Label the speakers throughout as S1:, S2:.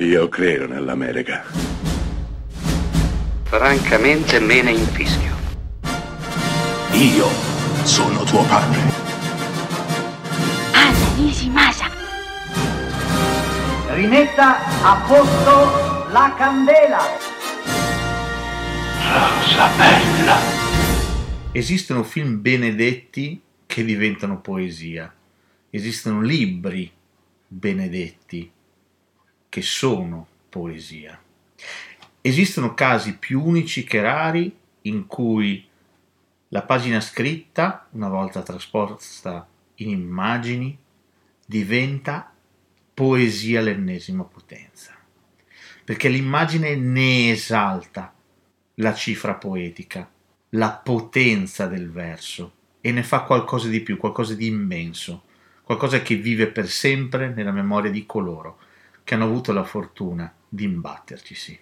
S1: Io credo nell'America.
S2: Francamente me ne infischio.
S3: Io sono tuo padre.
S4: Anna Nishimasa.
S5: Rimetta a posto la candela.
S3: Rosa bella.
S6: Esistono film benedetti che diventano poesia. Esistono libri benedetti che sono poesia. Esistono casi più unici che rari in cui la pagina scritta, una volta trasposta in immagini, diventa poesia all'ennesima potenza, perché l'immagine ne esalta la cifra poetica, la potenza del verso e ne fa qualcosa di più, qualcosa di immenso, qualcosa che vive per sempre nella memoria di coloro che hanno avuto la fortuna di imbattercisi.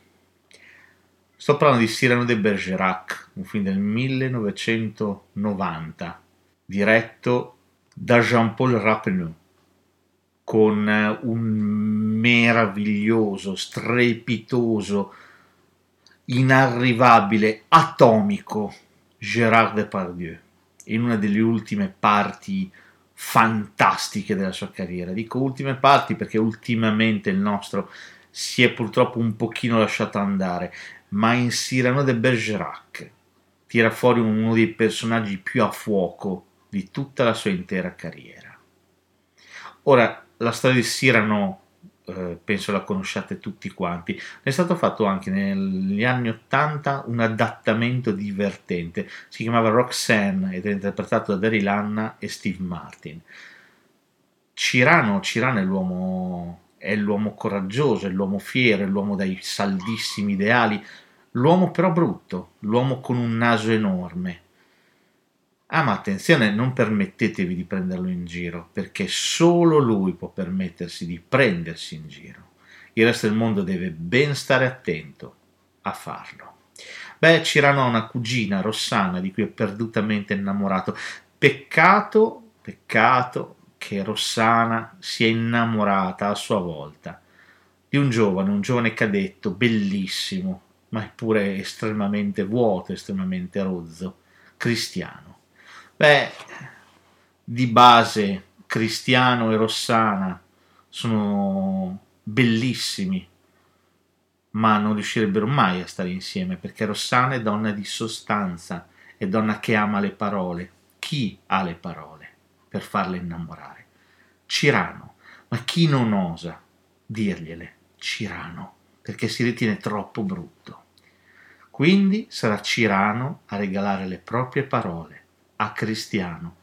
S6: Sto parlando di Cyrano de Bergerac, un film del 1990, diretto da Jean-Paul Rappeneau, con un meraviglioso, strepitoso, inarrivabile, atomico Gérard Depardieu, in una delle ultime parti fantastiche della sua carriera. Dico ultime parti perché ultimamente il nostro si è purtroppo un pochino lasciato andare, ma in Cyrano de Bergerac tira fuori uno dei personaggi più a fuoco di tutta la sua intera carriera. Ora, la storia di Cyrano eh, penso la conosciate tutti quanti. È stato fatto anche negli anni Ottanta un adattamento divertente, si chiamava Roxanne ed è interpretato da Daryl Anna e Steve Martin. Cirano, Cirano è l'uomo, è l'uomo coraggioso, è l'uomo fiero, è l'uomo dai saldissimi ideali, l'uomo però brutto, l'uomo con un naso enorme, Ah, ma attenzione, non permettetevi di prenderlo in giro, perché solo lui può permettersi di prendersi in giro. Il resto del mondo deve ben stare attento a farlo. Beh, Cirano ha una cugina, Rossana, di cui è perdutamente innamorato. Peccato, peccato che Rossana sia innamorata a sua volta di un giovane, un giovane cadetto, bellissimo, ma eppure estremamente vuoto, estremamente rozzo, cristiano. Beh, di base Cristiano e Rossana sono bellissimi, ma non riuscirebbero mai a stare insieme perché Rossana è donna di sostanza, è donna che ama le parole. Chi ha le parole per farle innamorare? Cirano, ma chi non osa dirgliele? Cirano, perché si ritiene troppo brutto. Quindi sarà Cirano a regalare le proprie parole a Cristiano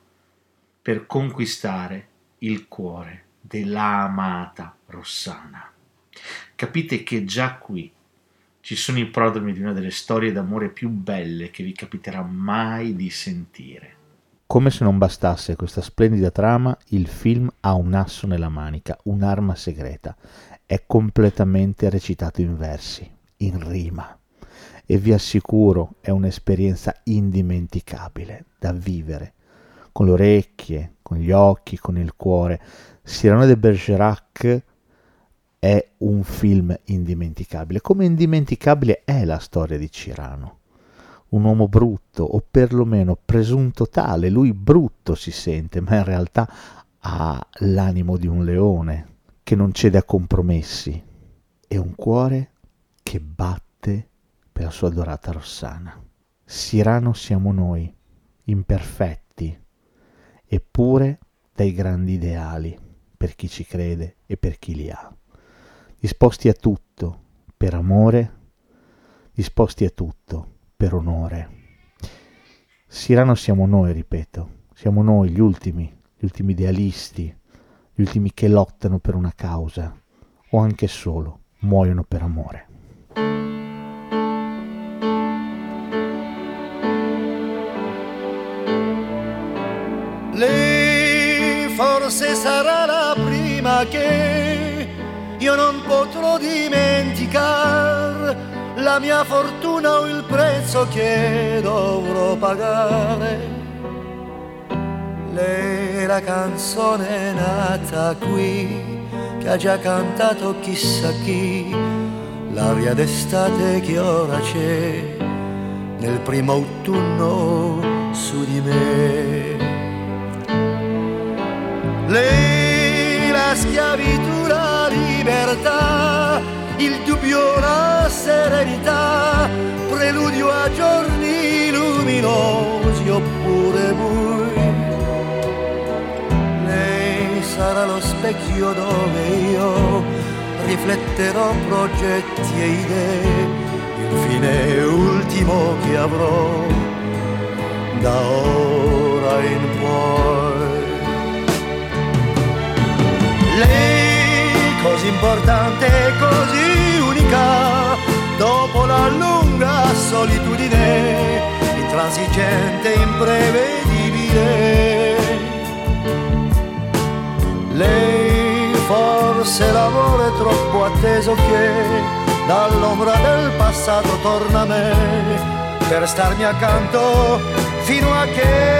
S6: per conquistare il cuore della amata Rossana. Capite che già qui ci sono i prodromi di una delle storie d'amore più belle che vi capiterà mai di sentire. Come se non bastasse questa splendida trama, il film ha un asso nella manica, un'arma segreta. È completamente recitato in versi, in rima e vi assicuro è un'esperienza indimenticabile da vivere con le orecchie, con gli occhi, con il cuore. Cyrano de Bergerac è un film indimenticabile, come indimenticabile è la storia di Cyrano. Un uomo brutto, o perlomeno presunto tale, lui brutto si sente, ma in realtà ha l'animo di un leone che non cede a compromessi e un cuore che batte per sua adorata Rossana. Sirano siamo noi, imperfetti, eppure dai grandi ideali per chi ci crede e per chi li ha. Disposti a tutto per amore, disposti a tutto per onore. Sirano siamo noi, ripeto, siamo noi gli ultimi, gli ultimi idealisti, gli ultimi che lottano per una causa o anche solo muoiono per amore.
S7: Forse sarà la prima che io non potrò dimenticare la mia fortuna o il prezzo che dovrò pagare. Lei è la canzone nata qui che ha già cantato chissà chi, l'aria d'estate che ora c'è nel primo autunno su di me. Lei la schiavitù, la libertà, il dubbio, la serenità, preludio a giorni luminosi oppure bui. Lei sarà lo specchio dove io rifletterò progetti e idee, il fine ultimo che avrò da ora in poi. Importante, così unica, dopo la lunga solitudine, intransigente, imprevedibile. Lei forse l'amore troppo atteso che dall'ombra del passato torna a me per starmi accanto fino a che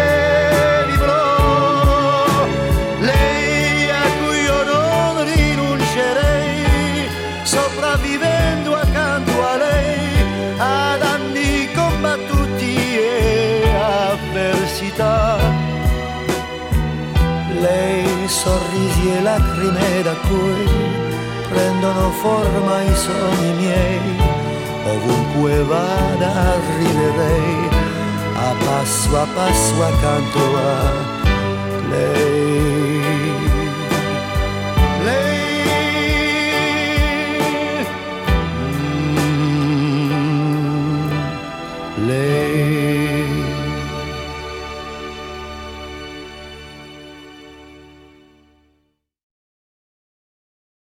S7: e lacrime da cui prendono forma i sogni miei, ovunque vada arriverei a passo a passo accanto a lei.